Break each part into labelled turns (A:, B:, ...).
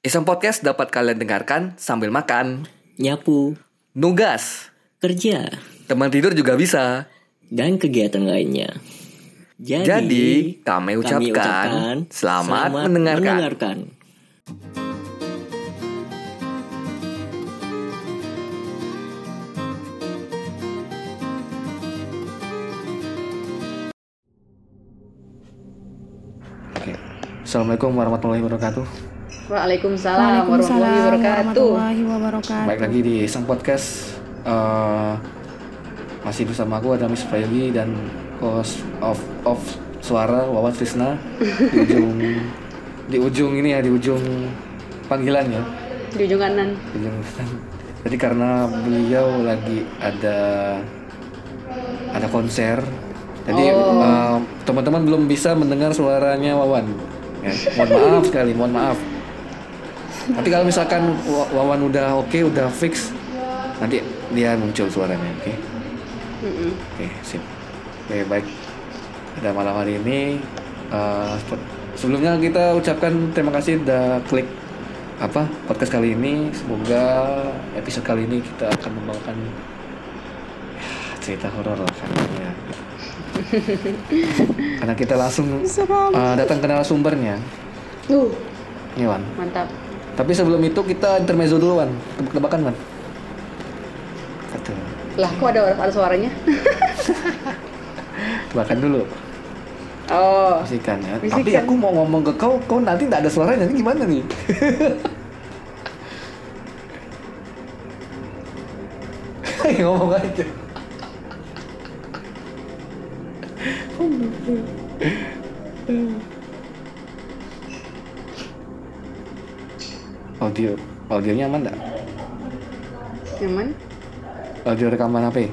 A: Iseng Podcast dapat kalian dengarkan sambil makan,
B: nyapu,
A: nugas,
B: kerja,
A: teman tidur juga bisa.
B: dan kegiatan lainnya. Jadi,
A: Jadi, kami ucapkan selamat mendengarkan.
B: mendengarkan.
A: Oke. Assalamualaikum warahmatullahi wabarakatuh.
C: Waalaikumsalam warahmatullahi wabarakatuh.
D: warahmatullahi wabarakatuh.
A: Baik lagi di Iseng Podcast. Eh, masih bersama aku ada Miss dan host of of suara Wawan Trisna di ujung di ujung ini ya di ujung panggilan ya.
C: Di ujung kanan.
A: Di ujung Jadi karena beliau lagi ada ada konser, jadi eh, teman-teman belum bisa mendengar suaranya Wawan. Ya, mohon maaf sekali, mohon maaf. Tapi kalau misalkan Wa- Wawan udah oke, udah fix, nanti dia muncul suaranya, oke?
C: Mm-mm.
A: Oke, sip. Oke, baik. Pada malam hari ini, sep- sebelumnya kita ucapkan terima kasih udah klik apa podcast kali ini. Semoga episode kali ini kita akan membawakan ya, cerita horor lah kan ya. Karena kita langsung eh, datang ke narasumbernya,
C: Uh,
A: nih Wan.
C: mantap.
A: Tapi sebelum itu kita intermezzo dulu Wan, tebak-tebakan Wan. Aduh,
C: Lah, kok ada ada suaranya?
A: tebakan dulu.
C: Oh,
A: Bisikan ya. Tapi
C: Bisikan.
A: aku mau ngomong ke kau, kau nanti nggak ada suaranya, ini gimana nih? ngomong aja. Audio, audionya aman nggak?
C: nyaman?
A: Audio rekaman HP.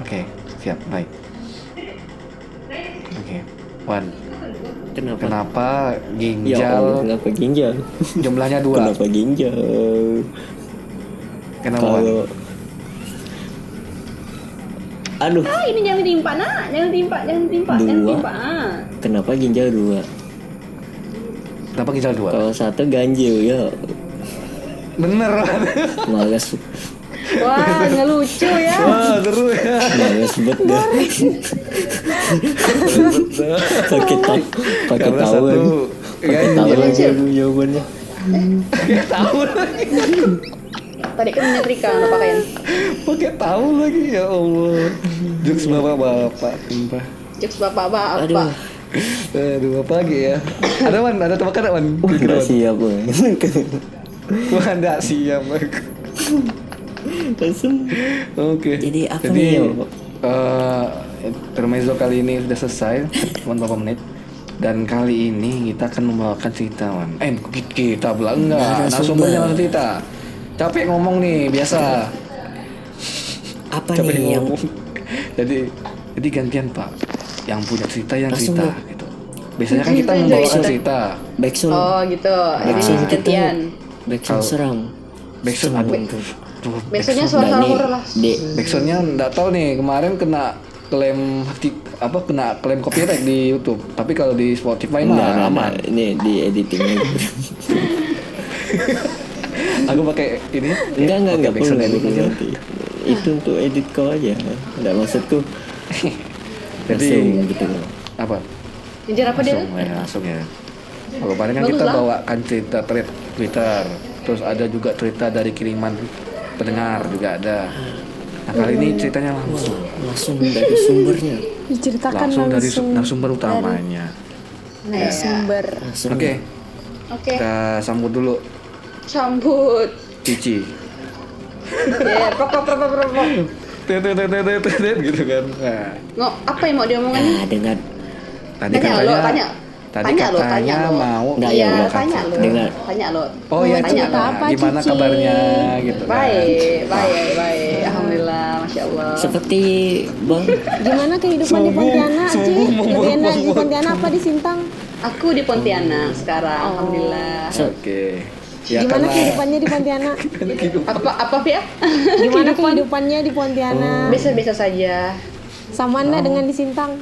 A: Oke, siap, baik. Oke, Wan,
B: Kenapa?
A: kenapa
B: Ya
A: ginjal
B: Allah, kenapa ginjal?
A: jumlahnya dua?
B: Kenapa ginjal?
A: Kenapa?
B: Kalau Aduh,
C: Ah, ini jangan ditimpa, nak. Jangan timpa, jangan timpa, jangan
B: Dua.
C: timpa. Ah.
B: kenapa ginjal dua?
A: Kenapa ginjal dua?
B: Kalau satu ganjil ya,
A: Bener, Wan.
B: malas,
C: Wah, nggak lucu ya.
A: Wah, seru ya.
B: malas bet dah. Pakai tak, pakai
A: Karena
B: tahu
A: satu
B: lagi, pakai tahu
A: ganjil.
B: lagi aku jawabannya.
A: Tahu lagi.
C: Tadi kan menyetrika anak pakaian.
A: Pakai tahu lagi ya Allah. Jokes bapak-bapak, sumpah.
C: Jokes bapak-bapak.
B: Aduh,
A: Aduh, apa lagi ya? Ada Wan, ada tebakan Wan?
B: wah
A: Wan.
B: siap gue.
A: Wah, nggak siap.
B: Langsung.
A: Oke.
B: Jadi apa
A: Jadi,
B: nih,
A: intermezzo kali ini sudah selesai, beberapa menit. Dan kali ini kita akan membawakan cerita, Wan. Eh, ki- kita bilang enggak.
B: Narasumber.
A: Narasumbernya langsung cerita. Capek ngomong nih, biasa.
B: Apa
A: Capek
B: nih yang
A: ngomong. jadi, jadi gantian Pak. Yang punya cerita yang
B: Langsung
A: cerita,
B: dong.
A: gitu. Biasanya kan kita
C: Cerita,
A: membawakan
C: cerita.
A: cerita.
B: backsound?
C: Oh, gitu. Ini
B: Backsound kita
C: gantian.
B: backsound seram.
A: Backsound
C: Besoknya
B: Nah,
C: suara-suara
B: ini
C: horor lah.
B: di
A: Backsoundnya nggak tahu nih kemarin kena klaim apa kena klaim copyright di YouTube. Tapi kalau di Spotify
B: Enggak,
A: mah aman.
B: Ini di editing aja.
A: Aku pakai ini.
B: enggak, enggak, enggak perlu. Itu untuk edit kau aja. Enggak maksudku.
A: Jadi
B: langsung gitu loh.
A: apa?
C: Ngejar apa dia?
A: Langsung ya, langsung ya. Kalau kemarin kan
C: Bagus
A: kita
C: lah.
A: bawakan cerita thread Twitter, terus ada juga cerita dari kiriman pendengar juga ada. Nah kali ini ceritanya langsung,
B: Langsung dari sumbernya.
D: Diceritakan
A: langsung dari
D: langsung,
A: su- narasumber utamanya.
C: Nah,
D: sumber.
B: Langsung.
A: Oke,
C: Oke,
A: kita sambut dulu
C: sambut.
A: Cici.
C: Ya, pok pok pok pok pok. pok.
A: Tet, tet, tet, tet, tet, tet, gitu kan. Nah,
C: Ngo, apa yang mau diomongin?
B: Nah, dengan
A: tadi
C: Tanya
A: katanya,
C: lo, tanya.
A: tadi
C: Tanya lo,
A: katanya
C: tanya lo.
A: mau
B: Enggak,
C: Iya,
B: ya,
A: membawakan
C: tanya lo.
B: Dengar.
C: Tanya lo.
A: Oh ya,
D: Mau
A: cerita
D: cerita apa,
A: gimana
D: Cici?
A: kabarnya gitu kan.
C: Baik, baik, baik. Alhamdulillah, masya Allah.
B: seperti bang
D: Gimana kehidupan di Pontianak, Ci?
A: sungguh
D: Lebih enak di. Pontianak apa di Sintang?
C: Aku di Pontianak sekarang, alhamdulillah.
A: Oke. Ya
D: Gimana
A: karena
D: kehidupannya di Pontianak?
C: Apa apa Pia?
D: Gimana kehidupannya di Pontianak?
C: Biasa-biasa saja.
D: Sama anda dengan di Sintang?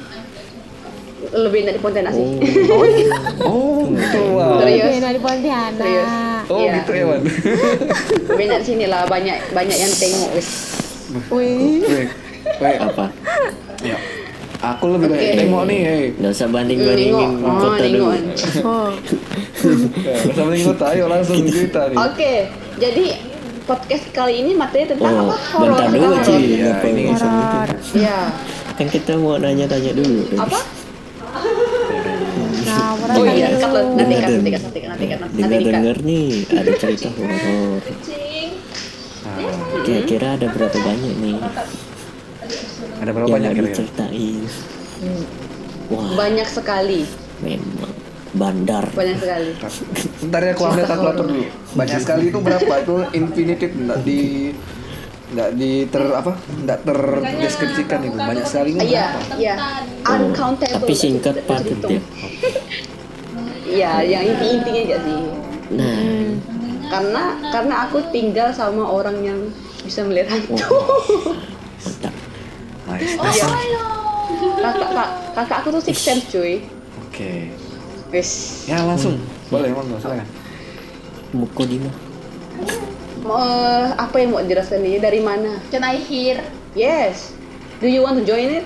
C: Lebih enak di Pontianak sih.
A: Oh, gitu. Wah.
C: Sorry
D: Pontianak.
C: Serius.
A: Oh
C: Iya.
A: gitu ya Wan.
C: Minat sini lah banyak banyak yang tengok wis.
D: Wih.
A: Weh,
B: Apa?
A: ya. Aku lebih banyak
C: Oke.
A: tengok nih, hei.
B: Nggak usah
C: Nengok.
B: banding-bandingin
C: Oh,
B: kota dulu.
C: nengok.
D: Oh.
A: Ya, Bersama dengan kita, ayo langsung cerita nih.
C: Oke, jadi podcast kali ini materi tentang
B: Oh,
C: apa? Horor.
B: bentar dulu Ci.
C: horor.
A: Ya,
B: Apa
A: ini
B: yang sama
D: Horor.
C: Iya.
B: Kan kita mau nanya-tanya dulu.
C: Apa?
D: Nah,
C: Oh iya, nanti kan, nanti kan, nanti kan, nanti kan, nanti kan.
B: Dengar-dengar nih ada cerita horor. Kira-kira ada berapa banyak nih
A: ada berapa
B: yang
A: banyak kira-kira?
B: diceritain? Wah,
C: Banyak sekali,
B: memang bandar.
C: banyak sekali.
A: Bentar ya aku ambil kalkulator dulu. Banyak sekali itu berapa? Itu infinitive enggak di enggak di ter apa? Enggak terdeskripsikan itu. Banyak sekali itu
C: Iya,
A: berapa?
C: iya.
B: Oh,
C: Uncountable.
B: tapi singkat padat ya.
C: Iya, yang inti-intinya aja sih.
B: Nah,
C: Karena karena aku tinggal sama orang yang bisa melihat hantu.
B: mantap.
A: Nice.
C: Iya. Kakak, kak, kakak aku tuh six sense cuy.
A: Oke.
C: Wis.
A: Ya langsung. Boleh, monggo silakan.
B: Muko di mana?
C: Mau eh, apa yang mau dijelaskan ini dari mana?
E: Can I hear?
C: Yes. Do you want to join it?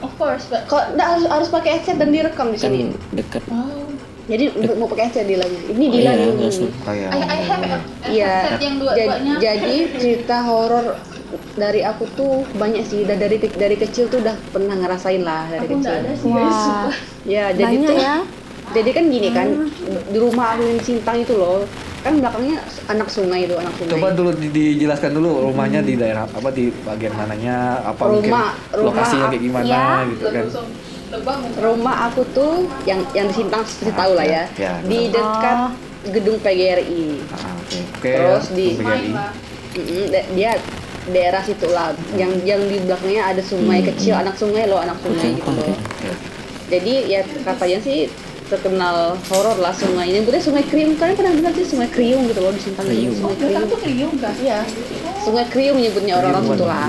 E: Of course, but
C: Kok nggak harus harus pakai headset dan direkam di
B: Kan
C: sini.
B: dekat.
E: oh,
C: Jadi untuk mau pakai headset Dilanya. Ini
B: Oh
C: Dilan
B: iya,
C: ini.
B: langsung.
A: Oh ya.
E: I, I have a, a
C: Iya.
E: headset yang
C: Jadi,
E: dua-duanya.
C: jadi cerita horor dari aku tuh banyak sih. Dan dari dari kecil tuh udah pernah ngerasain lah dari
E: aku
C: kecil.
E: ada sih.
D: Wah.
C: Ya, jadi
D: Banyak
C: tuh
D: ya.
C: jadi kan gini kan di rumah aku yang Sintang itu loh kan belakangnya anak sungai itu anak sungai
A: Coba dulu di- dijelaskan dulu rumahnya di daerah apa di bagian mananya apa mungkin
C: Rumah- rumah
A: lokasinya kayak gimana
D: ya.
A: gitu kan.
C: Rumah aku tuh yang yang di Sintang pasti tahu lah ya,
A: Ya,
C: di dekat
D: Oh.
C: gedung PGRI
A: Ah, Oke. Oke.
C: Terus
A: ya,
C: di-
A: PGRI.
C: Mm-mm, da- dia daerah situ lah. Yang yang di belakangnya ada sungai kecil anak sungai loh anak sungai gitu. loh jadi ya katanya sih terkenal horor lah sungai ini. Berarti sungai Kriung kalian pernah dengar sih sungai Kriung gitu loh di Sintang
B: Kriung.
E: Oh,
C: sungai Kriung
E: tuh Kriung kah?
C: iya. Sungai Kriung nyebutnya orang-orang situ lah.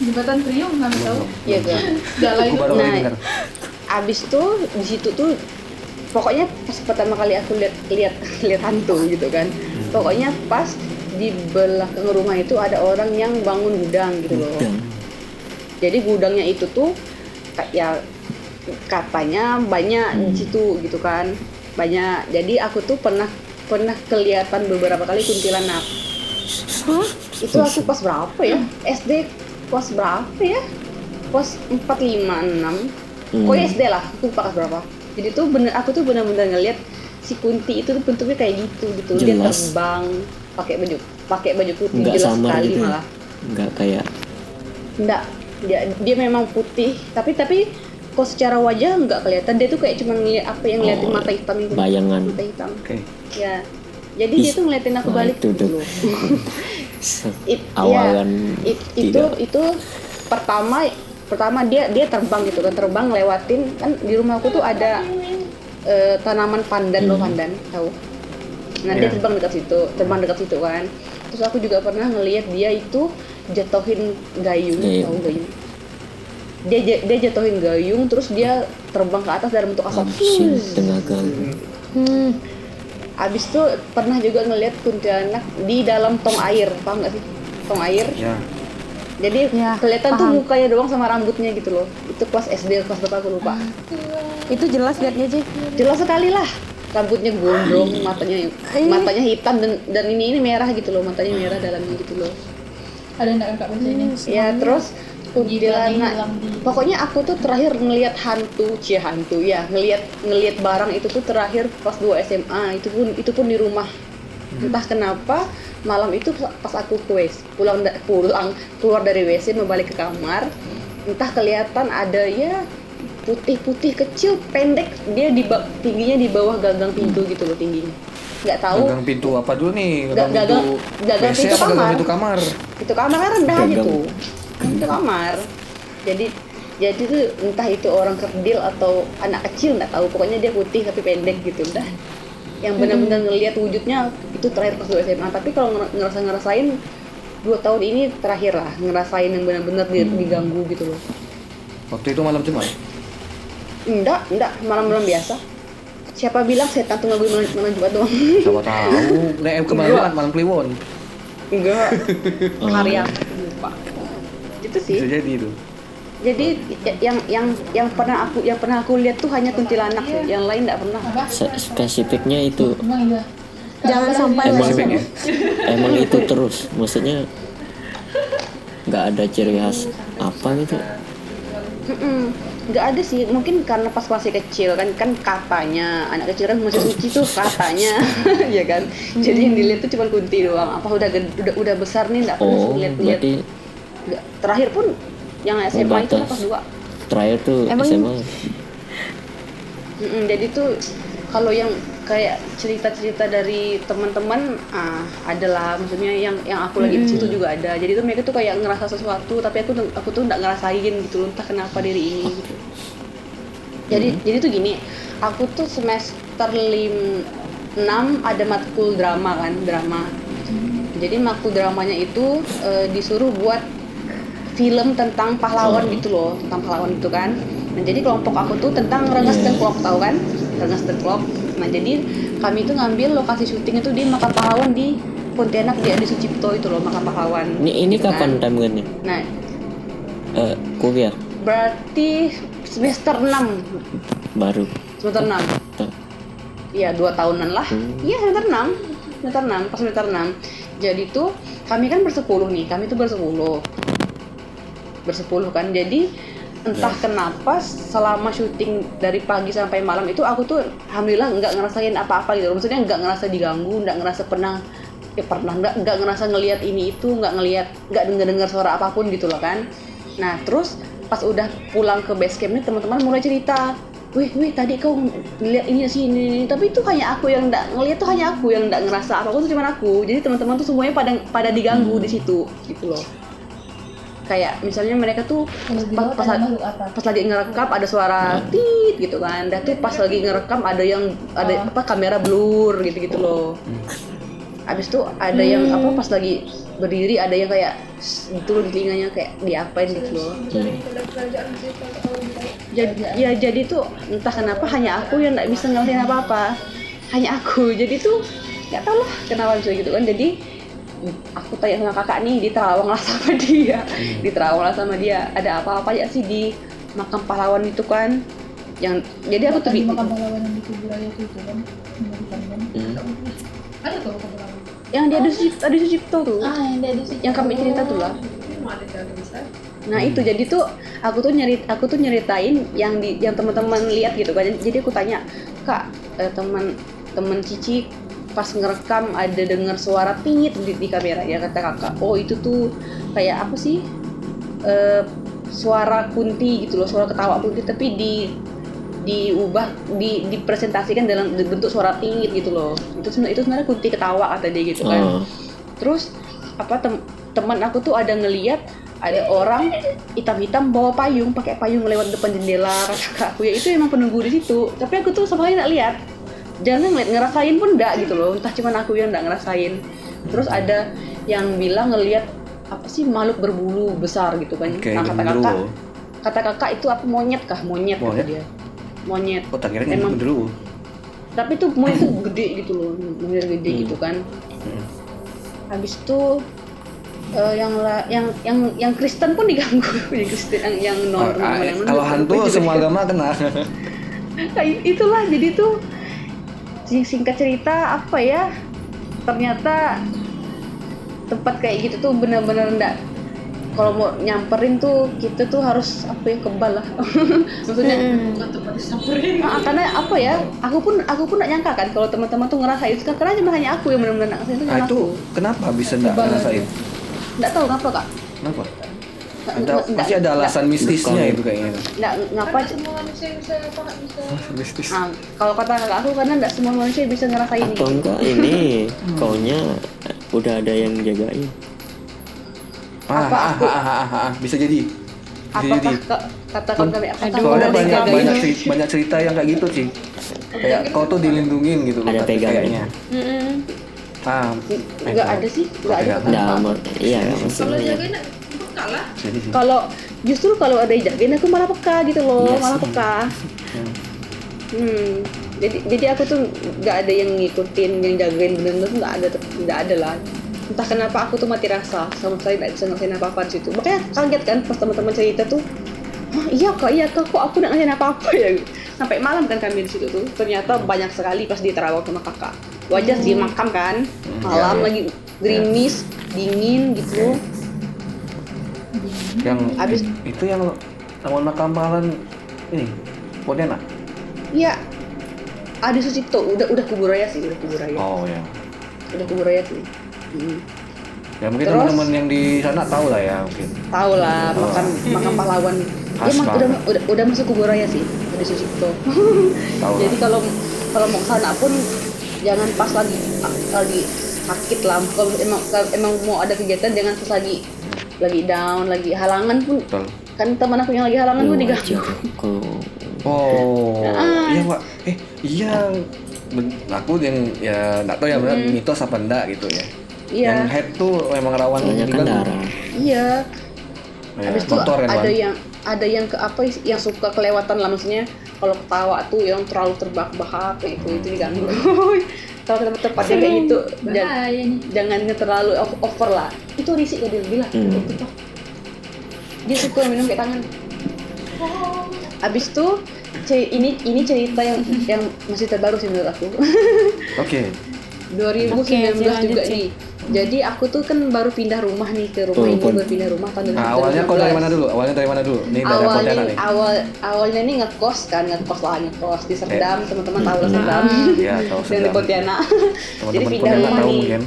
E: Jembatan Kriung kami tahu.
C: iya kan
E: Jalan itu.
C: Nah, abis tuh di situ tuh pokoknya pas pertama kali aku lihat lihat lihat hantu gitu kan. Pokoknya pas di belakang rumah itu ada orang yang bangun gudang gitu loh.
B: Dan
C: jadi gudangnya itu tuh ya katanya banyak di situ gitu kan. Banyak. Jadi aku tuh pernah pernah kelihatan beberapa kali kuntilanak.
D: Hah?
C: itu aku pas berapa ya? SD kelas berapa ya? Kelas 4, 5, 6
B: Hmm.
C: Pokoknya SD lah, aku kelas berapa. Jadi tuh bener, aku tuh bener-bener ngeliat si Kunti itu bentuknya kayak gitu gitu. Dia
B: Jelas.
C: terbang, pakai baju pakai baju putih
B: nggak
C: jelas
B: samar
C: sekali
B: gitu. ya?
C: malah
B: Nggak kayak
C: Enggak, dia, dia memang putih Tapi tapi kok secara wajah nggak kelihatan Dia tuh kayak cuma ngeliat apa yang ngeliatin
B: Oh,
C: mata hitam itu
B: bayangan.
C: Mata hitam
A: Oke.
C: Ya Jadi dia
B: Ih,
C: tuh ngeliatin aku balik
B: itu tuh.
C: loh It-
B: awalan
C: ya, it- itu
B: tidak.
C: itu pertama pertama dia dia terbang gitu kan terbang lewatin kan di rumahku tuh ada eh, tanaman pandan loh
B: Hmm.
C: pandan tahu nah dia
A: Iya.
C: terbang dekat situ terbang dekat situ kan terus aku juga pernah ngelihat dia itu jatuhin gayung
B: Gayung.
C: tahu gayung dia dia jatuhin gayung terus dia terbang ke atas dalam bentuk asap
B: tenaga
D: Hmm.
C: abis itu pernah juga ngelihat kuntilanak di dalam tong air paham nggak sih tong air
A: Ya.
C: jadi
D: Ya,
C: kelihatan tuh
D: paham.
C: mukanya doang sama rambutnya gitu loh itu kelas SD kelas berapa aku lupa
D: Itu jelas liatnya sih.
C: jelas sekali lah rambutnya gondrong matanya matanya hitam dan dan ini ini merah gitu loh matanya merah dalamnya gitu loh.
E: Ada yang baca ini?
C: ya terus
E: di-
C: pokoknya aku tuh terakhir ngelihat hantu cie hantu ya ngelihat ngelihat barang itu tuh terakhir pas 2 SMA itu pun itu pun di rumah. Entah kenapa malam itu pas aku WC pulang pulang keluar dari WC mau balik ke kamar entah kelihatan ada ya putih-putih kecil pendek dia di tingginya di bawah gagang pintu gitu loh tingginya. Nggak tahu.
A: Gagang pintu apa dulu nih?
C: Ga- gagang- gagang
A: WC
C: pintu
A: apa gagang
C: kamar.
A: pintu kamar?
C: itu kamar kan rendah
B: Gagang.
C: tuh itu kamar. Jadi jadi tuh entah itu orang kerdil atau anak kecil nggak tahu. Pokoknya dia putih tapi pendek gitu udah yang benar-benar ngelihat wujudnya itu terakhir pas SMA tapi kalau nger- ngerasa ngerasain dua tahun ini terakhir lah ngerasain yang benar-benar di- diganggu gitu loh.
A: Waktu itu malam Jumat.
C: Enggak enggak malam-malam biasa siapa bilang setan tuh ngagui malam, malam Jumat doang
A: Siapa tahu. Nek kemarin malam Kliwon.
C: enggak hari aku lupa itu sih
A: Bisa jadi itu.
C: jadi y- yang yang yang pernah aku yang pernah aku lihat tuh hanya kuntilanak sih yang lain nggak pernah
B: spesifiknya itu
E: iya.
D: Jangan sampai
B: Emang-
A: ya.
B: emang itu terus maksudnya nggak ada ciri khas apa gitu.
C: Nggak ada sih mungkin karena pas masih kecil kan kan katanya anak kecil kan masih suci tuh katanya ya kan? Jadi yang dilihat tuh cuma kunti doang. Apa udah udah udah besar nih nggak pernah
B: oh
C: lihat-lihat. terakhir pun yang SMA itu
B: batas.
C: pas dua.
B: Terakhir tuh
D: Emang-
B: SMA
C: jadi tuh kalau yang kayak cerita-cerita dari teman-teman ah adalah maksudnya yang yang aku lagi di situ juga ada. Jadi tuh mereka tuh kayak ngerasa sesuatu tapi aku aku tuh nggak ngerasain gitu loh entah kenapa diri ini gitu. Jadi jadi tuh gini aku tuh semester lim 6 ada matkul drama kan drama. Jadi matkul dramanya itu eh, disuruh buat film tentang pahlawan gitu loh tentang pahlawan itu kan. Nah jadi kelompok aku tuh tentang Rengas Dengklok tahu kan? Rengas Dengklok nah jadi kami itu ngambil lokasi syuting itu di makam pahlawan di Pontianak di Adi Sucipto itu loh makam pahlawan
B: ini ini
C: gitu
B: kapan
C: kan.
B: timelinenya?
C: Nah.
B: Eh, kuliah?
C: Berarti semester 6
B: baru.
C: Semester 6
B: Ta-
C: Iya dua tahunan lah.
B: Hmm.
C: Iya semester 6 semester 6 pas semester 6 Jadi tuh kami kan bersepuluh nih, kami tuh bersepuluh. Bersepuluh kan. Jadi entah kenapa selama syuting dari pagi sampai malam itu aku tuh alhamdulillah nggak ngerasain apa-apa gitu. Maksudnya nggak ngerasa diganggu, nggak ngerasa pernah ya pernah nggak nggak ngerasa ngelihat ini itu nggak ngelihat nggak denger dengar suara apa pun gitu loh kan. Nah terus pas udah pulang ke base camp nih teman-teman mulai cerita wih wih tadi kau ngeliat ini sih ini, ini. Tapi itu hanya aku yang nggak ngeliat tuh hanya aku yang nggak ngerasa apa pun tuh cuma aku. Jadi teman-teman tuh semuanya pada pada diganggu di situ gitu loh kayak misalnya mereka tuh pas, pas, pas lagi ngerekam ada suara tit gitu kan. Dan tuh pas lagi ngerekam ada yang ada apa kamera blur gitu gitu loh abis itu ada yang apa pas lagi berdiri ada yang kayak loh di telinganya kayak diapain gitu loh. Jadi ya jadi tuh entah kenapa hanya aku yang nggak bisa ngelakuin apa apa hanya aku. Jadi tuh nggak tahu lah kenapa bisa gitu kan. Jadi aku tanya sama kakak nih di Terawang lah sama dia. Di Terawang lah sama dia. Ada apa-apa ya sih di makam pahlawan itu kan? Yang jadi aku tuh
E: Tadi
C: bi-
E: makam pahlawan yang di kuburan itu itu kan.
B: Hmm.
E: Ada tuh makam pahlawan.
C: yang dia ada Sucipto, ada Sucipto tuh.
E: Ah, yang dia ada sih.
C: yang kami cerita tuh lah. Nah itu jadi tuh aku tuh nyerit aku tuh nyeritain yang di yang teman-teman lihat gitu kan. Jadi aku tanya kak eh, teman teman Cici pas ngerekam ada dengar suara tingit di, di kamera ya kata kakak. Oh itu tuh kayak apa sih? Eh, suara kunti gitu loh suara ketawa kunti tapi di diubah di dipresentasikan dalam bentuk suara tinggi gitu loh. Itu sebenarnya itu sebenarnya kunti ketawa kata dia gitu kan.
B: Oh.
C: terus apa tem teman aku tuh ada ngeliat ada orang hitam-hitam bawa payung pakai payung lewat depan jendela kata aku. Ya itu emang penunggu di situ. Tapi aku tuh sama sekali nggak lihat jangan ngeliat ngerasain pun enggak gitu loh. Entah cuman aku yang nggak ngerasain. Terus ada yang bilang ngeliat apa sih makhluk berbulu besar gitu kan.
A: Kayak
C: nah kata kakak kata kakak itu apa monyet kah? Monyet, kata
A: Monyet?
C: dia. Monyet.
A: Oh, tak kira
C: Emang-
A: dulu.
C: tapi tuh monyet tuh gede gitu loh monyet gede
B: Hmm.
C: gitu kan.
A: Hmm.
C: habis itu eh, yang la- yang yang yang Kristen pun diganggu. Yang Kristen yang yang non
A: Oh,
C: yang
A: kalau hantu semua agama kena.
C: Nah, itulah. Jadi tuh singkat cerita apa ya ternyata tempat kayak gitu tuh bener-bener enggak kalau mau nyamperin tuh kita tuh harus apa ya kebal lah maksudnya
E: Bukan tempat disamperin.
C: Ah, karena apa ya aku pun aku pun gak nyangka kan kalau teman-teman tuh ngerasain karena cuma hanya aku yang benar-benar ngerasain itu
A: Nah itu
C: aku
A: kenapa bisa enggak
E: Kebal.
A: ngerasain?
C: nggak tahu kenapa kak
A: Kenapa? Ada, pasti ada
C: nggak-
A: alasan mistisnya itu kayaknya.
C: nggak ngapa
E: semua manusia bisa.
A: Mistis.
C: Ah, kalau kata kakak aku karena nggak semua manusia bisa ngerasain
B: atau
C: ini
B: enggak ini kaunya udah ada yang jagain
A: Ah,
C: Apa
A: ah,
C: aku-
A: ah, ah, ah, ah, bisa jadi. Bisa
C: apakah
A: jadi.
C: kata
D: Aduh,
A: Soalnya
C: ada
A: banyak
C: jagain?
A: banyak cerita, banyak cerita yang kayak gitu sih. Kayak kau tuh dilindungin gitu
B: Ada
A: tapi
B: pegangan.
A: kayaknya.
D: Mm-mm.
A: Ah,
C: nggak ada sih nggak ada
A: Pegangan.
B: Nggak, mau iya nggak
E: Kalau
B: maksudnya
E: jagain bekal lah.
A: jadi sih.
C: kalau justru kalau ada yang jagain aku malah peka gitu loh
B: Iya
C: malah peka.
A: Hmm.
C: hmm jadi jadi aku tuh nggak ada yang ngikutin yang jagain bener-bener nggak ada nggak ada lah. Entah kenapa aku tuh mati rasa sama sekali nggak bisa ngerasain apa apa di situ. Makanya kaget kan pas teman-teman cerita tuh Hah, iya kak iya kok aku nggak ngerasain apa apa ya? Sampai malam kan kami di situ tuh ternyata banyak sekali pas di terawih sama kakak. Wajar sih makam kan. Malam
A: Iya, iya.
C: lagi gerimis dingin gitu
A: Yang
C: Abis-
A: itu yang lawan makamalan ini Pontianak.
C: iya ada Sucipto udah udah kubur raya sih udah kubur raya
A: Oh ya.
C: udah kubur raya sih Hmm.
A: Ya mungkin teman-teman yang di sana tahu lah ya mungkin.
C: tahu lah
A: Oh.
C: makam makam pahlawan
A: Khas
C: mah udah, udah udah masuk kubur raya sih ada Sucipto
A: Tahu
C: jadi kalau kalau mau sana pun jangan pas lagi lagi sakit lah kalau emang emang mau ada kegiatan jangan pas lagi lagi down lagi halangan pun
A: Betul.
C: kan teman aku yang lagi halangan pun diganggu
A: Oh,
C: Ah.
A: iya pak. Eh, iya. Ben- Aku yang ya nggak tahu ya benar mitos apa enggak gitu ya.
C: iya
A: Yang head tuh memang rawan
B: soalnya kan
A: diganggu.
B: darah.
C: iya
A: Ya,
C: habis itu
A: motor kan
C: ada yang ada yang ke apa yang suka kelewatan lah maksudnya kalau ketawa tuh yang terlalu terbahak-bahak kayak itu itu diganggu. Kalau ke tempat-tempatnya kayak gitu jangan jangan terlalu over lah. Itu risik ya dia bilang
B: Hmm.
C: Itu tuh. dia suka minum kayak tangan. Abis itu ini ini cerita yang yang masih terbaru sih menurut aku.
A: Oke.
C: 2019
D: Oke, lanjut,
C: juga nih jadi aku tuh kan baru pindah rumah nih ke rumah ini baru pindah rumah tahun
A: Nah, awalnya kau dari mana dulu? Awalnya dari mana dulu? Ini dari
C: awalnya
A: Pontianak nih.
C: awal awalnya nih ngekos kan ngekos lah ngekos di Serdam teman-teman tahu lah Serdam
A: Iya, tahu
C: dan di
A: Serdam.
C: Pontianak jadi pindah
A: Pontianak
C: rumah
A: tahu
C: nih
A: mungkin.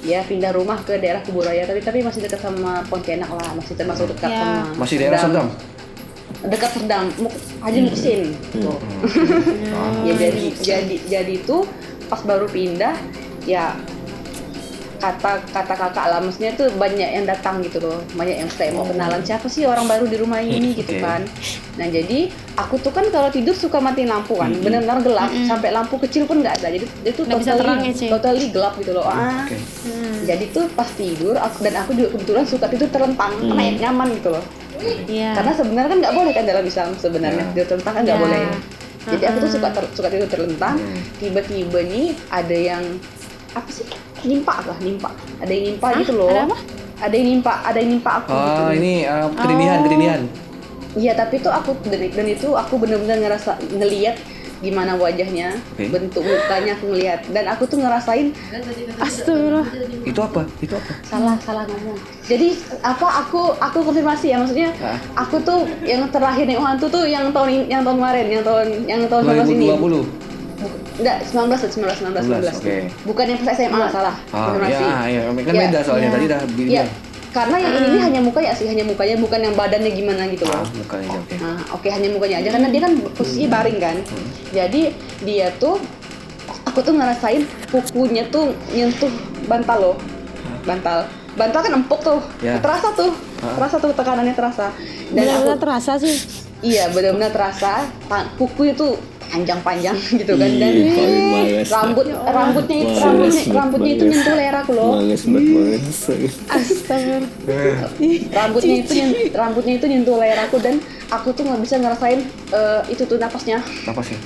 C: ya pindah rumah ke daerah Kuburaya tapi tapi masih dekat sama Pontianak lah masih termasuk dekat
D: Ya.
C: sama
A: Masih daerah Serdam.
C: dekat Serdam Muk- Haji Muksin tuh. ya jadi jadi jadi itu pas baru pindah ya kata kata kakak lah. Maksudnya tuh banyak yang datang gitu loh. Banyak yang kayak mau kenalan siapa sih orang baru di rumah ini gitu kan. Nah jadi aku tuh kan kalau tidur suka matiin lampu kan. Benar-benar gelap. Sampai lampu kecil pun nggak ada. Jadi itu
D: bisa terang ya,
C: totally totally gelap gitu loh. Ah.
A: Oke.
C: jadi tuh pas tidur aku dan aku juga kebetulan suka tidur terlentang. Karena nyaman gitu loh.
D: Iya.
C: karena sebenarnya kan nggak boleh kan dalam Islam. Sebenarnya
A: Ya.
C: tidur terlentang kan nggak
D: Ya.
C: boleh. Jadi aku tuh suka ter- suka tidur terlentang.
A: Hmm.
C: tiba-tiba nih ada yang apa sih nimpa lah nimpa ada yang nimpa
D: Hah?
C: gitu loh
D: Ada apa?
C: ada yang nimpa ada yang nimpa aku gitu
A: Oh, ini uh, kedinihan,
D: Oh.
A: kedinihan.
C: iya tapi tuh aku dan, dan itu aku bener-bener ngerasa ngeliat gimana wajahnya
A: Oke.
C: bentuk mukanya aku ngeliat dan aku tuh ngerasain
D: Astagfirullah.
A: Itu apa? Itu apa?
C: salah salah ngomong jadi apa aku aku konfirmasi ya maksudnya
A: Ah.
C: aku tuh yang terakhir nih hantu tuh yang tahun ini- yang tahun kemarin yang tahun yang tahun 19 ini
A: 2020.
C: Buk- enggak 19 19 19 19
A: oke.
C: bukan yang pas SMA salah
A: Ah,
C: konfirmasi
A: ya, ya, kan
C: Ya,
A: beda soalnya
D: ya.
A: tadi dah
C: ya
A: bilang.
C: karena yang ini nih hanya mukanya sih hanya mukanya bukan yang badannya gimana gitu
A: Ah,
C: loh
A: mukanya oke.
C: Nah, oke hanya mukanya aja karena dia kan posisinya baring kan.
A: Hmm.
C: Jadi dia tuh aku tuh ngerasain kukunya tuh nyentuh bantal loh. Bantal. Bantal kan empuk tuh.
A: Ya.
C: Terasa tuh.
A: Ah.
C: Terasa tuh tekanannya terasa. Dan
D: Benar-benar
C: aku
D: terasa sih.
C: iya benar-benar terasa kuku itu panjang-panjang gitu kan dan
B: Ih, males
C: rambut
B: dah.
C: rambutnya itu
B: Males
C: rambutnya rambutnya itu nyentuh leher aku loh.
B: Males banget males.
D: Astagfirullah.
C: rambutnya itu rambutnya itu nyentuh leher aku dan aku tuh nggak bisa ngerasain eh, itu tuh napasnya
A: Apa sih?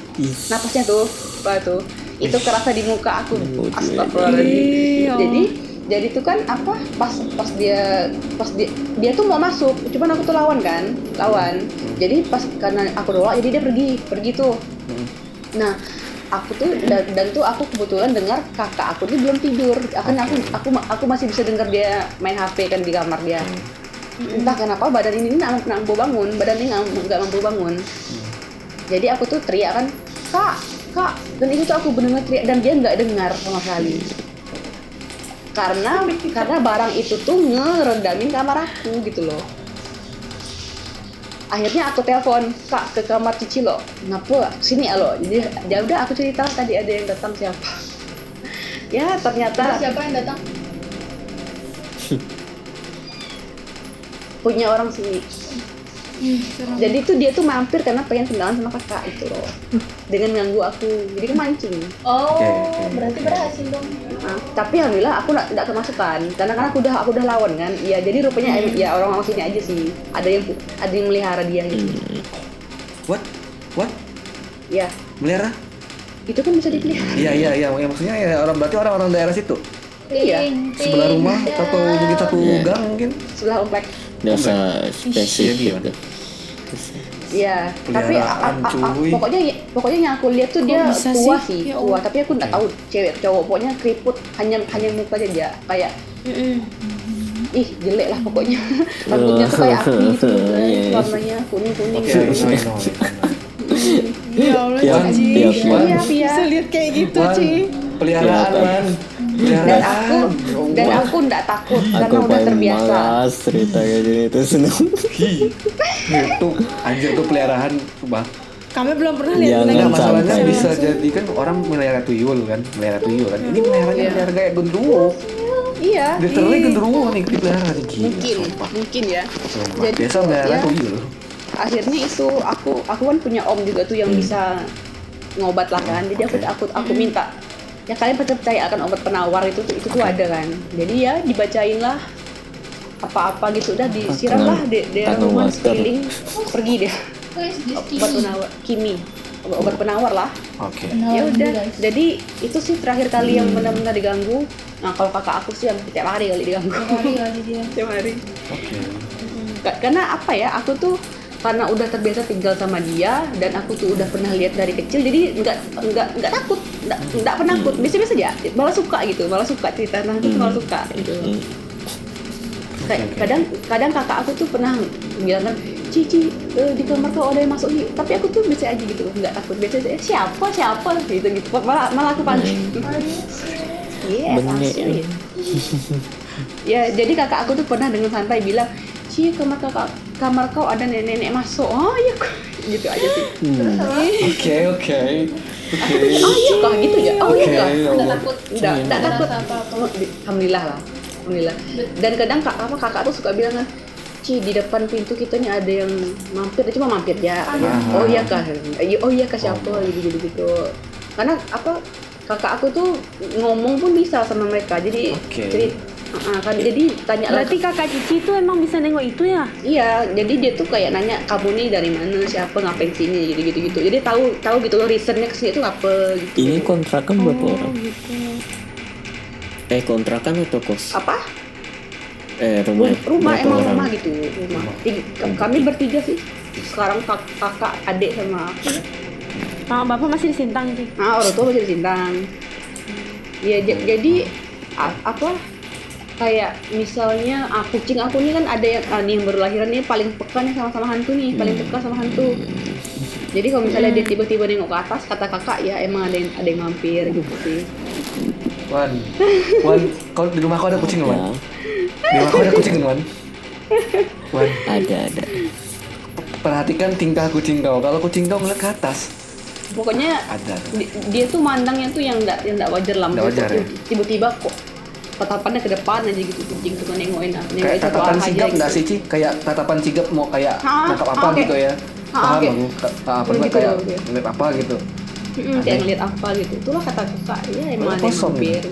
C: napasnya tuh apa tuh itu kerasa di muka aku astagfirullahaladzim
D: Ih, ya
C: jadi jadi tuh kan apa pas pas dia pas dia dia tuh mau masuk cuman aku tuh lawan kan lawan jadi pas karena aku doa jadi dia pergi pergi tuh
A: Hmm.
C: Nah aku tuh dan, dan tuh aku kebetulan dengar kakak aku tuh belum tidur. Akan aku aku aku masih bisa dengar dia main HP kan di kamar dia. Entah kenapa badan ini nggak mampu bangun badan ini nggak mampu bangun. Jadi aku tuh teriak kan kak kak. Dan itu tuh aku benar-benar teriak dan dia nggak dengar sama sekali. Karena karena barang itu tuh ngeredamin kamar aku gitu loh akhirnya aku telepon kak ke kamar cici lo. Ngapa sini lo jadi ya udah aku cerita. Tadi ada yang datang siapa? Ya ternyata
E: Siapa yang datang?
C: punya orang sini jadi tuh dia tuh mampir karena pengen kenalan sama kakak itu loh. Dengan ganggu aku. Jadi kan mancing.
E: Oh,
A: Oke, oke,
E: berarti berhasil dong.
C: Nah, tapi alhamdulillah aku nggak nggak kemasukan. Karena kan aku udah aku udah lawan kan. Ya jadi rupanya em- ya orang orang sini aja sih. Ada yang ada yang melihara dia gitu.
A: What? What?
C: ya.
A: Melihara?
C: itu kan bisa dipelihara.
A: Iya iya iya, ya, maksudnya ya orang berarti orang-orang daerah situ.
C: iya.
A: Sebelah rumah atau mungkin satu gang mungkin.
C: sebelah komplek.
B: Biasa
A: Iya,
B: spesifik
A: gimana?
C: Iya, tapi a- a- a- pokoknya pokoknya yang aku lihat tuh dia
D: bisa
C: tua
D: sih?
C: sih,
D: Ya
C: tua. Tapi aku nggak tahu cewek cowok. Pokoknya keriput hanya hanya muka aja kayak
D: Mm-mm.
C: ih jelek lah pokoknya. Rambutnya tuh kayak api gitu,
B: Iya, iya.
C: warnanya kuning kuning.
A: Oke, I know, I know.
D: Ya Allah, Ci.
C: Iya, iya.
D: Bisa lihat kayak gitu, Ci.
A: peliharaan man.
C: Dan aku dan
A: Wah.
C: aku nggak takut
B: Aku
C: karena udah
B: paling
C: terbiasa.
B: malas cerita kayak gini itu seneng.
A: itu anjir tuh peliharaan bang.
D: Kami belum pernah
B: Jangan
D: lihat
A: Enggak
D: lagi
A: masalahnya
B: sampai.
A: bisa jadi kan orang melihara tuyul kan, melihara tuyul kan. Ini meliharanya
C: Iya.
A: melihara kayak genderuwo.
C: Iya.
A: Literally genderuwo nih dipelihara nih gila.
C: Mungkin,
A: sumpah.
C: mungkin ya.
A: Sumpah.
C: Jadi,
A: Biasa melihara
C: ya.
A: tuyul.
C: akhirnya itu aku aku kan punya om juga tuh yang bisa ngobat lah kan jadi aku aku aku minta ya kalian percaya akan obat penawar itu tuh itu tuh ada kan jadi ya dibacain lah apa-apa gitu udah disiram lah di
B: Tangan
C: rumah sekeliling pergi deh. Obat penawar. kimi obat, obat penawar lah.
A: Oke.
C: ya udah jadi itu sih terakhir kali yang benar-benar diganggu. Nah kalau kakak aku sih yang tiap hari kali diganggu. Tiap hari
A: Oke.
C: Ka- karena apa ya aku tuh karena udah terbiasa tinggal sama dia dan aku tuh udah pernah lihat dari kecil jadi nggak nggak nggak takut nggak nggak penakut. Biasa biasa aja malah suka gitu malah suka cerita nah aku tuh malah suka gitu.
B: Hmm.
C: Kayak kadang kadang kakak aku tuh pernah bilang kan Cici eh, di kamar kau ada yang masuk nih tapi aku tuh biasa aja gitu nggak takut. Biasa aja eh, siapa siapa? Gitu gitu. Malah malah aku panggil yes
B: Benek.
C: asli. ya jadi kakak aku tuh pernah dengan santai bilang Ci kamar kakak kamar kau ada nenek-nenek masuk. Oh iya. Kok." gitu aja sih.
B: Hmm.
A: Oke oke. Oke.
C: oh iya kah gitu ya? Oh iya
A: Oke,
C: kah
A: ya
C: nggak
A: Allah.
C: takut nggak nggak takut. Alhamdulillah lah alhamdulillah. Dan kadang kak apa kakak tuh suka bilang kan Ci di depan pintu kita nih ada yang mampir. Cuma mampir ya oh iya kah Eh, oh iya kah siapa? Gitu gitu gitu. Karena apa kakak aku tuh ngomong pun bisa sama mereka. Jadi
A: Oke.
C: cerit- Ah, kan. Jadi tanya lah
D: Berarti kakak Cici tuh emang bisa nengok itu ya?
C: Iya, jadi dia tuh kayak nanya kamu nih dari mana, siapa, ngapain sini, gitu gitu gitu. Jadi tahu tahu gitu loh reasonnya ke sini tuh apa gitu.
B: Ini kontrakan berapa
C: Oh,
B: orang?
D: gitu.
B: Eh kontrakan atau kos?
C: Apa?
B: Eh rumah.
C: Ru- rumah emang
B: orang?
C: rumah gitu, rumah. K- kami bertiga sih. Sekarang kak- kakak, adik sama aku.
D: Nah, bapak masih di Sintang sih.
C: Nah, orang tua masih di Sintang. Ya j- jadi a- apa? Kayak misalnya ah, kucing aku nih kan ada yang ah, nih yang baru lahiran nih paling peka nih sama-sama hantu nih, paling peka sama hantu. Jadi kalau misalnya dia tiba-tiba nengok ke atas, kata kakak ya emang ada yang ada yang mampir gitu sih.
A: Wan, Wan, kalau di rumah kau ada kucing nggak, Wan?
B: Ya,
A: Di rumah kau ada kucing nggak, Wan? Wan,
B: ada ada.
A: perhatikan tingkah kucing kau. Kalau kucing kau ngeliat ke atas,
C: Pokoknya
A: ada.
C: di- dia tuh mandangnya tuh yang enggak yang enggak wajar lah.
A: Nggak wajar, ya?
C: Tiba-tiba kok tatapannya ke depan aja gitu kucing tuh nengokin nengokin
A: Kayak tatapan sigap nggak
C: gitu.
A: sih, Ci? Kayak tatapan sigap mau kayak nangkap apa
C: oke.
A: gitu ya?
C: Ah,
A: Paham
C: oke.
A: aku. Ka- Ah, pernah
C: Gitu,
A: kayak ngeliat apa gitu.
C: Mm-mm, kayak ngeliat apa gitu. Itulah kata kakak, ya emang ada yang mampir.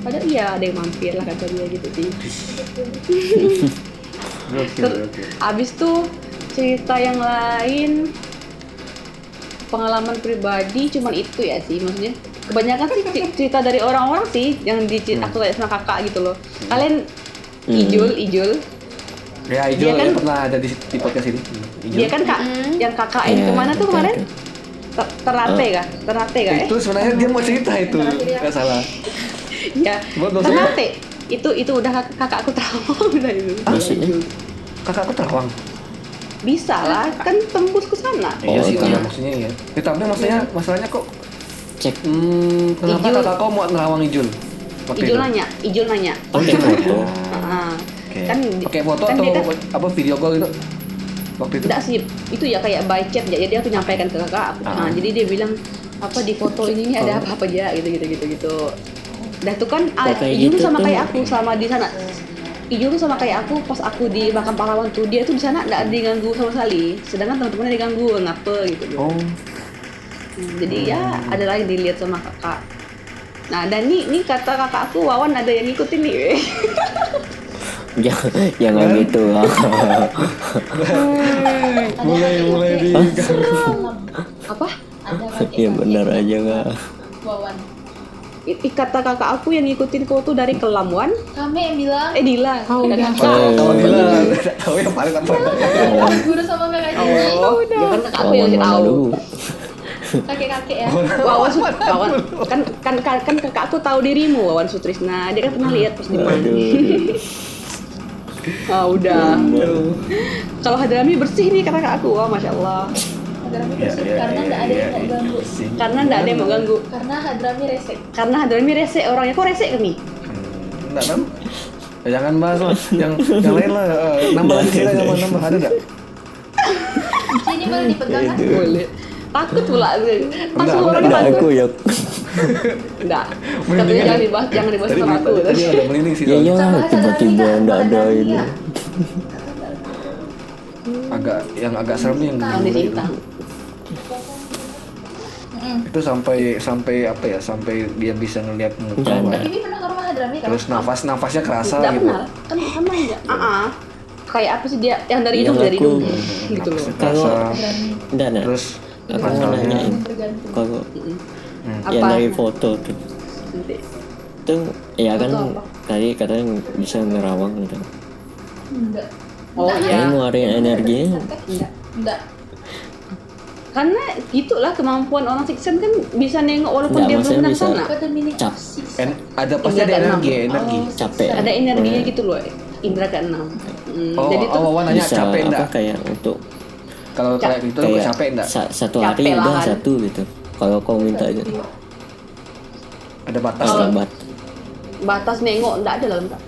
C: Padahal iya ada yang mampir lah kata dia gitu sih.
A: Oke,
C: Ter- Abis tuh cerita yang lain pengalaman pribadi cuman itu ya sih maksudnya kebanyakan sih cerita dari orang-orang sih yang di
A: Hmm.
C: aku tanya sama kakak gitu loh kalian ijul ijul
A: Ya,
C: Dia
A: Ijul
C: kan-
A: ya pernah ada di, di podcast ini. Ijul.
C: dia kan kak yang kakak ini
B: Iya,
C: ke mana
B: tuh
C: kemarin. Ter- ternate kah ternate kah eh?
A: Itu sebenarnya dia mau cerita itu, nggak salah.
C: ya ternate itu itu udah kak- kakak aku trauma udah itu
B: Maksudnya?
A: Kakakku terawang.
C: bisa lah kan tembus ke sana
A: iya
B: Oh,
A: sih,
B: iya.
A: iya, maksudnya iya. Ya, tapi maksudnya masalahnya kok
B: Cek.
A: Hmm, kenapa
C: Ijul.
A: kakak kau mau ngelawang Ijul?
C: Ijul
A: itu?
C: nanya Ijul nanya
B: Oke foto.
C: Ah,
A: Oke.
C: kan
A: Pakai foto
C: kan
A: atau
C: dia
A: apa video call gitu? Waktu itu?
C: Enggak sih, itu ya kayak by chat ya. Jadi aku nyampaikan ke kakak. Aku,
A: Ah.
C: Nah, jadi dia bilang apa di foto ini nih ada apa-apa aja gitu gitu gitu gitu. Dan tuh kan ah, Ijul
B: gitu
C: sama
B: tuh.
C: kayak aku sama di sana. Tuh sama kayak aku pas aku di makam pahlawan tuh dia tuh di sana nggak diganggu sama sekali. Sedangkan teman-temannya diganggu ngapa gitu.
A: Oh,
C: Hmm, Jadi ya ada lagi dilihat sama kakak. Nah dan nih, nih kata kakak aku Wawan ada yang ngikutin nih.
B: Jangan jangan gitu lah.
A: mulai mulai di
C: apa?
E: Ada
B: ya benar aja nggak.
C: I- kata kakak aku yang ngikutin kau tuh dari kelam Wan
E: Kami yang bilang
C: eh Dila
D: Oh, udah.
C: kakak.
B: Oh,
A: Kalau dia tahu yang paling apa?
E: guru sama kakaknya.
C: oh ya kan kakak aku yang tahu
E: Kakek-kakek ya.
C: Wawan Sut- Wawan kan kan kan, kan kakak aku tahu dirimu Wawan Sutrisna dia kan pernah lihat pas di mana ah udah kalau hadrami bersih nih kata aku wah masya Allah
E: Hadrami
A: Ya,
E: bersih
A: ya,
E: karena
A: ya,
E: nggak ada
A: ya,
E: yang mau
A: ya.
E: ganggu.
C: karena nggak ada yang mau ganggu
E: Karena Hadrami resek.
C: karena hadrami rese orangnya kok rese kami
A: Enggak kan? Ya, jangan bahas lah. Yang yang lain lah. eh, nambah lagi sih nambah nambah ada enggak?
E: Sini baru dipegang kan?
C: boleh takut pula pas
B: Nggak,
C: takut
B: aku ya
C: enggak katanya jangan dibahas jangan dibahas sama aku
A: tadi ada melinding sih.
B: ya ya
E: Sama
B: tiba-tiba
E: Hadrami,
B: nggak ada ini
E: ya.
A: Agak yang agak serem yang
C: yang
A: dulu itu. sampai sampai apa ya? Sampai dia bisa ngelihat muka.
E: Kan?
A: Terus nafas nafasnya kerasa
C: enggak
A: gitu.
C: kenal kan kan ah ah. kayak apa sih dia yang dari
B: Yang
C: hidung dari hidung gitu loh
B: Kalau-
A: kerasa.
B: Enggak
A: Terus matanya
B: nanyain
E: bergantung.
B: Kalau
C: apa
B: yang dari foto tuh
C: nanti
B: itu ya kan
C: apa?
B: tadi katanya bisa ngerawang gitu
E: Enggak.
C: oh
B: ini
C: iya
B: ngeluarin energinya
C: enggak
E: Enggak.
C: karena gitulah kemampuan orang siksen kan bisa nengok walaupun
B: Nggak,
C: dia belum
B: bisa-
C: sana
B: Cap.
A: En, ada pasti ada
C: Enggak,
A: energi,
C: enam.
A: energi.
E: Oh,
B: capek
C: ada energinya
B: Hmm.
C: gitu loh indra keenam hmm,
A: Oh,
C: jadi tuh
A: oh, nanya
B: bisa
A: capek
B: apa
A: enggak?
B: kayak untuk
A: Kalau kayak gitu
B: kayak
A: capek enggak?
B: sa- satu hari udah satu gitu kalau kau minta aja.
A: Ada batas
B: pas
A: lah.
B: lambat
C: batas nengok enggak ada lah enggak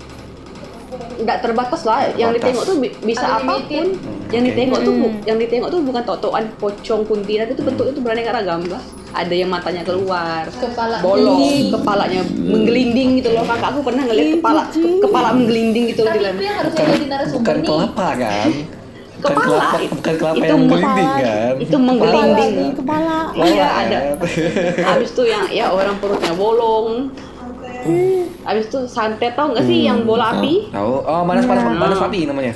C: enggak terbatas lah. Yang
A: Batas.
C: ditengok tuh bi- bisa
E: Unlimited.
C: apa pun.
A: Hmm,
C: yang
A: oke.
C: ditengok tuh bu- yang ditengok tuh bukan totoan pocong kuntilanak. Itu bentuknya tuh beraneka ragam lah ada yang matanya keluar.
E: Kepala
C: bolong
E: tinggi.
C: kepalanya menggelinding gitu loh. Kakak aku pernah ngeliat kepala kepala menggelinding gitu di
E: Tapi
C: dalam
E: itu yang harusnya
A: Bukan
E: jadi narasumber
A: bukan kelapa kan? Bukan
C: Kepala.
A: kelapa, bukan kelapa
C: Itu
A: yang
C: kepala.
A: gelinding kan?
C: itu menggelinding
D: Di kepala.
C: iya ada
A: kan?
C: habis itu yang ya orang perutnya bolong habis itu santet tau nggak sih yang bola api
A: Tahu? Oh, Banaspati,
C: Nah.
A: Banaspati namanya.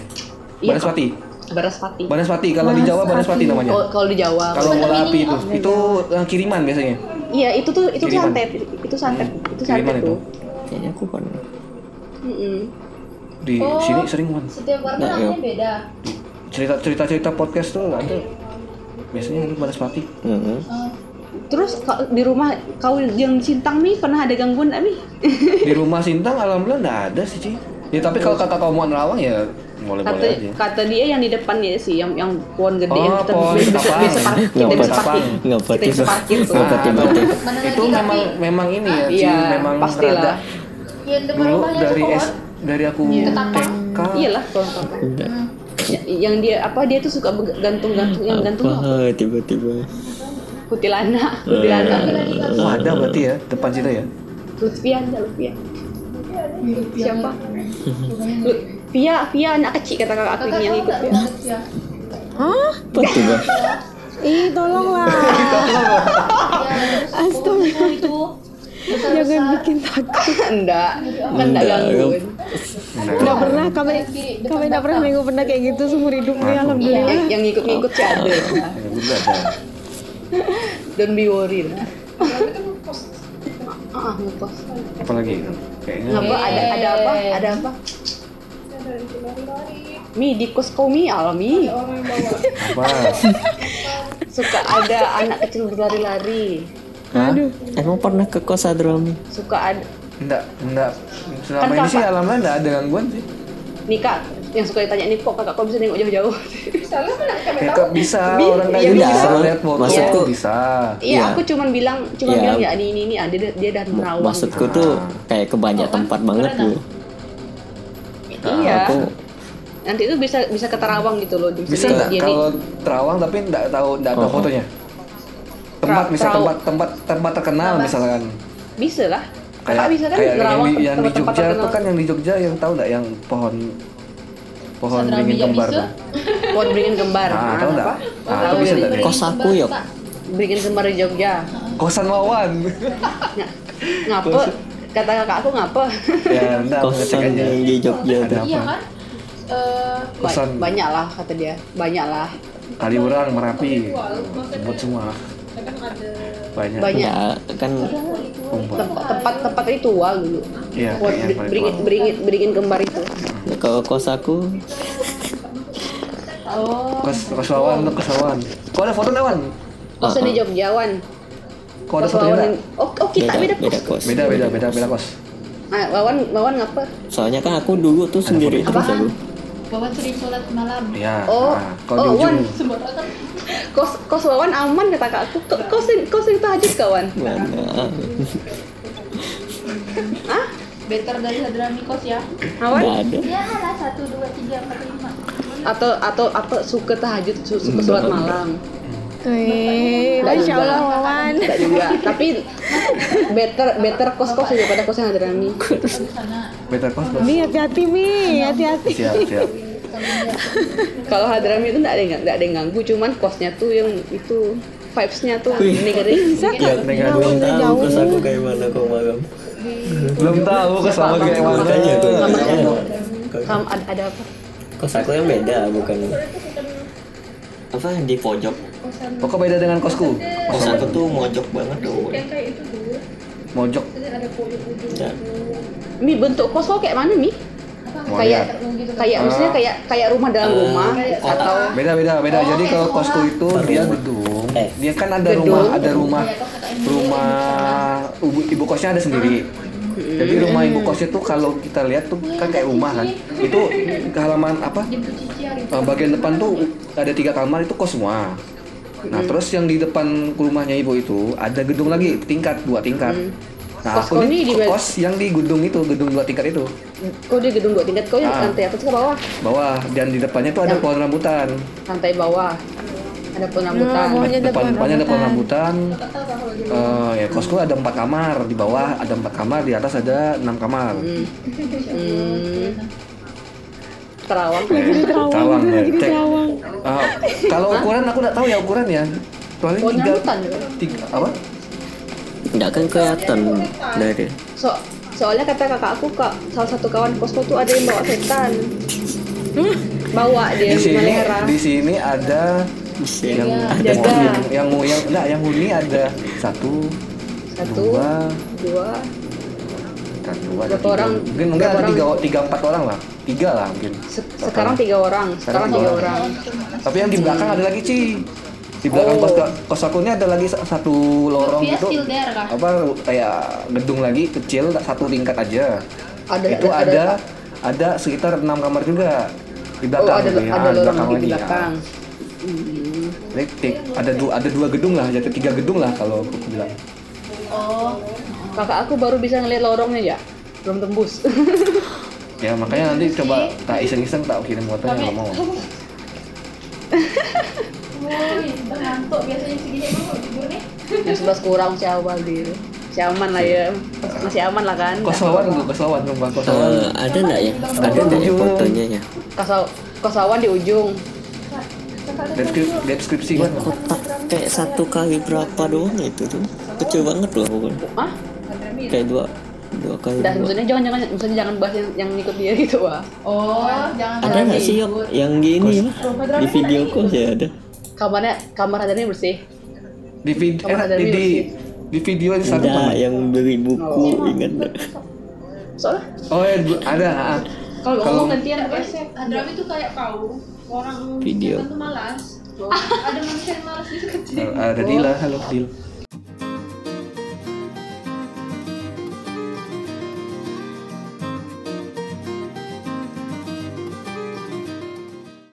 C: Iya,
A: Banaspati.
C: Baraspati
A: Banaspati kalau di Jawa Banaspati namanya.
C: Oh, kalau di Jawa
A: Kalau bola api itu, itu eh, kiriman biasanya.
C: iya itu tuh itu
A: Kiriman.
C: santet itu santet itu santet
A: Kiriman itu.
C: tuh
B: kayaknya aku pernah
C: Mm-mm.
A: Di
E: Oh.
A: sini sering man.
E: Setiap warna
B: Nah,
E: namanya
B: iya.
E: beda.
A: Cerita cerita cerita podcast tuh ada. Biasanya itu Banaspati.
B: Heeh.
E: Oh,
C: terus ka- di rumah kau yang Sintang nih pernah ada gangguan nggak nih
A: Di rumah Sintang alhamdulillah enggak ada sih, Ci. Ya tapi kalau kakak kau mau nerawang ya boleh-boleh
C: kata
A: aja.
C: kata dia yang di depan dia sih yang yang pohon gede
A: Oh,
C: yang kita
A: pohon
C: bisa bisa, bisa parkir kita
B: Nggak
C: bisa parkir
B: nggak
C: kita bisa parkir tuh
B: nggak
E: Mana
A: itu memang memang ini ya,
C: iya
A: memang
C: pastilah
A: rada
E: Yang
A: dulu
E: rumahnya
A: dari S
E: pohon.
A: dari aku
E: Ketapang.
A: TK
C: iyalah pohon yang dia apa dia tuh suka gantung-gantung yang gantung apa?
B: apa tiba-tiba
C: Kutilana, kutilana.
A: Oh, ada berarti ya depan situ ya.
C: Lutfia, ada Lutfia. Siapa? Lu- Via, Via anak kecil kata kakak aku ini yang ikut ya.
E: ya.
D: Hah?
B: apa tiba
D: Ih, tolonglah.
E: Astaga. itu.
D: Jangan bikin takut.
C: Enggak, kan enggak
B: Enggak,
C: gangguin.
D: Enggak pernah kami kami enggak pernah nengok benda kayak gitu seumur hidup nih alhamdulillah.
C: Yang, yang ngikut-ngikut sih ada. Don't be worried. Ah, ngekos.
A: Apalagi kayaknya
C: Ngapa ada ada apa? Ada apa? Mi di kos kau mi alami.
A: apa?
C: Suka ada anak kecil berlari-lari.
A: Hah?
B: emang pernah ke kos Adrami
C: Suka ada
A: Enggak, enggak. Selama
C: Kan
A: ini sih alhamdulillah enggak ada gangguan sih.
C: nih kak yang suka ditanya nih kok kakak kok bisa nengok jauh-jauh
A: Ya, kak bisa
C: Bi-
A: orang kayak
C: iya,
A: gitu
B: bisa.
A: bisa lihat foto
B: Maksudku-
A: bisa.
C: iya
B: Iya.
C: aku cuman bilang cuman
B: Iya.
C: bilang ya ini ini ini ah, dia dia dan merawang
B: maksudku tuh kayak ke banyak tempat banget dulu
C: iya
B: aku
C: nanti itu bisa bisa ke Terawang gitu loh
A: Bisa
C: Jadi nih-
A: kalau terawang tapi enggak tahu enggak tahu
B: Oh.
A: fotonya? Tempat misal tempat tempat tempat terkenal misalkan.
C: bisa lah
A: Kayak
C: kakak bisa kan
A: kayak yang
C: nerawang
A: di, yang di Jogja tuh kan yang di Jogja yang tahu enggak yang pohon pohon beringin kembar
E: bisa.
A: tuh.
C: buat beringin kembar
A: Ah,
C: Nah,
A: tahu enggak?
C: apa?
A: Ah,
C: tahu
A: itu bisa
C: ya.
A: enggak?
B: kos aku ya
C: beringin kembar di Jogja
A: Kosan Wawan.
C: Ng- ngapa kata kakak aku ngapa
A: ya,
B: kosan yang di Jogja
A: Ada
E: Iya
A: apa?
E: kan? Eh,
C: Ba-
A: Kosan
C: banyak lah kata dia banyak lah
A: Kaliurang, Merapi, sebut semua.
E: Kan ada
A: banyak.
C: banyak
B: Ya kan
A: Kumpul.
C: tempat ritual dulu
A: Iya,
C: Buat beringin
A: tua.
C: beringin beringin kembar itu
B: kalau kos aku
E: Oh.
A: Kos kos lawan, kos lawan. Kok ada foto lawan?
C: kosnya di Jogja wan
A: Kok ada
C: Kos
A: fotonya?
C: Wawan
A: nggak?
C: yang- oh, oh kita
B: beda
C: beda,
B: beda
C: kos
B: kos
A: Beda beda beda beda kos.
C: ah, wawan wawan ngapa
B: soalnya kan aku dulu tuh sendiri terus aku
E: Bawa sering sholat malam.
A: Iya.
C: Oh,
A: nah, kalau
C: oh,
A: di ujung
C: Wan.
E: Sembarangan.
C: kos kos wawan aman kata kak aku Ko- kos yang kos yang tahajud kawan
B: mana
E: Better dari Hadrami kos ya.
C: awan
B: ada
E: Ya lah satu dua tiga empat lima.
C: atau atau apa suka tahajud su- suka sholat malam
D: Wih, Masya. Allah Wawan.
C: Enggak juga tapi better better kos kos daripada kos yang Hadrami
E: Di sana.
A: beda kos kos.
D: Mi hati-hati Mi, hati-hati.
A: Siap siap.
C: kalau Hadrami itu enggak ada yang enggak ada yang ganggu cuman kosnya tuh yang itu vibes-nya tuh negatif
B: ya
A: Negatif.
B: belum tahu
D: Jauh.
B: kos aku kayak mana kok malam
A: Belum tahu kos lawan kayak mana.
B: makanya aku nanya.
C: kamu. Kam ada, ada apa
B: kos aku yang beda bukan apa di pojok
A: Pokok beda dengan kosku.
B: kos aku tuh mojok banget tuh
A: Mojok.
B: ya.
C: Mi bentuk kos kau kayak mana Mi kayak kayak maksudnya kayak kayak rumah dalam
B: Eh,
C: rumah
B: kotak.
C: atau
A: Beda beda beda. Jadi kalau kosku itu dia gedung.
B: Eh.
A: Dia kan ada
C: Gedung.
A: rumah ada rumah rumah ibu, ibu kosnya ada sendiri. Jadi rumah ibu kosnya tuh kalau kita lihat tuh kan kayak rumah kan. Itu ke halaman apa? Eh, bagian depan tuh ada tiga kamar itu kos semua. Nah terus yang di depan rumahnya ibu itu ada gedung lagi tingkat dua tingkat. Nah
C: Kos
A: aku ini
C: di-
A: kos yang di gedung itu gedung dua tingkat itu
C: kau di gedung dua tingkat kau yang
A: Ah.
C: lantai atas ke bawah
A: bawah dan di depannya tuh ada
C: Yang-
A: pohon rambutan.
C: lantai bawah ada pun rambutan
D: ada
A: depan
D: pohon
A: depannya ada pohon
D: rambutan.
A: Eh ya kosku ada empat kamar di bawah ada empat kamar di atas ada enam kamar.
C: hmm. hmm. Terawang
D: Lagi di Terawang,
A: Terawang,
D: lagi di. Terawang.
A: Eh, kalau ukuran aku nggak tahu ya ukuran ya. Soalnya
C: Pohon
A: tiga,
C: juga.
A: tiga apa?
B: nggak kan kelihatan dari
C: so soalnya kata kakak aku kak salah satu kawan kosku tuh ada yang bawa setan bawa dia
A: Di sini di sini ada
B: mesin
A: yang
C: Iya, jaga.
A: yang yang yang enggak yang huni ada satu,
C: satu
A: dua,
C: dua
A: kan dua ada
C: Berapa
A: tiga.
C: orang?
A: Mungkin mungkin ada
C: orang?
A: tiga tiga empat orang lah, tiga lah mungkin.
C: Se- sekarang tiga orang sekarang tiga orang
A: Tapi yang di belakang ada lagi Ci. Di belakang
C: Oh.
A: kos kos aku ini ada lagi sa- satu lorong gitu.
E: there kah?
A: Apa kayak gedung lagi kecil satu tingkat aja.
C: ada
A: itu ada ada, sekitar enam kamar juga di
C: oh
A: belakang.
C: ada
A: gitu ya.
C: ada lorong
A: belakang
C: lagi di
A: lagi, ya.
C: belakang Hmm.
A: Ada dua ada dua gedung lah, jadi tiga gedung lah kalau aku bilang.
E: Oh.
C: Kakak aku baru bisa ngeliat lorongnya ya? Belum tembus.
A: Ya makanya nanti coba tak iseng-iseng tak kirim fotonya kalau mau.
E: Woi, udah ngantuk biasanya segini emang mau tidur nih.
C: yang sebelas kurang masih awal dia masih aman lah ya. Masih aman lah kan?
A: Kosawan dulu, kosawan rumah kosawan.
B: Eh, ada nggak ya? Ada nggak ya fotonya ya?
C: Kosaw- kosawan di ujung.
A: Deskripsi, deskripsi kan.
B: kotak kayak satu kali berapa doang itu tuh? Kecil banget loh pokoknya
C: ah
B: kayak dua dua kali
C: dan maksudnya jangan jangan maksudnya jangan bahas yang yang ngikut dia gitu wah
E: Oh, jangan
B: ada nggak sih yang yang gini ya di video call ya ada
C: kamarnya kamar hadarnya bersih
A: Di video eh,
C: ada
A: di, di, di video yang satu
B: ada
A: mana?
B: yang beli buku ingat nggak?
C: soalnya
A: Oh ya ada. ah.
C: kalau
A: Kalau-
C: ngomong gantian pakai
E: Hadrami tuh kayak kau orang
B: Video.
E: tuh malas. Ada manusia yang malas gitu kecil.
A: Ada Dila, halo Dil.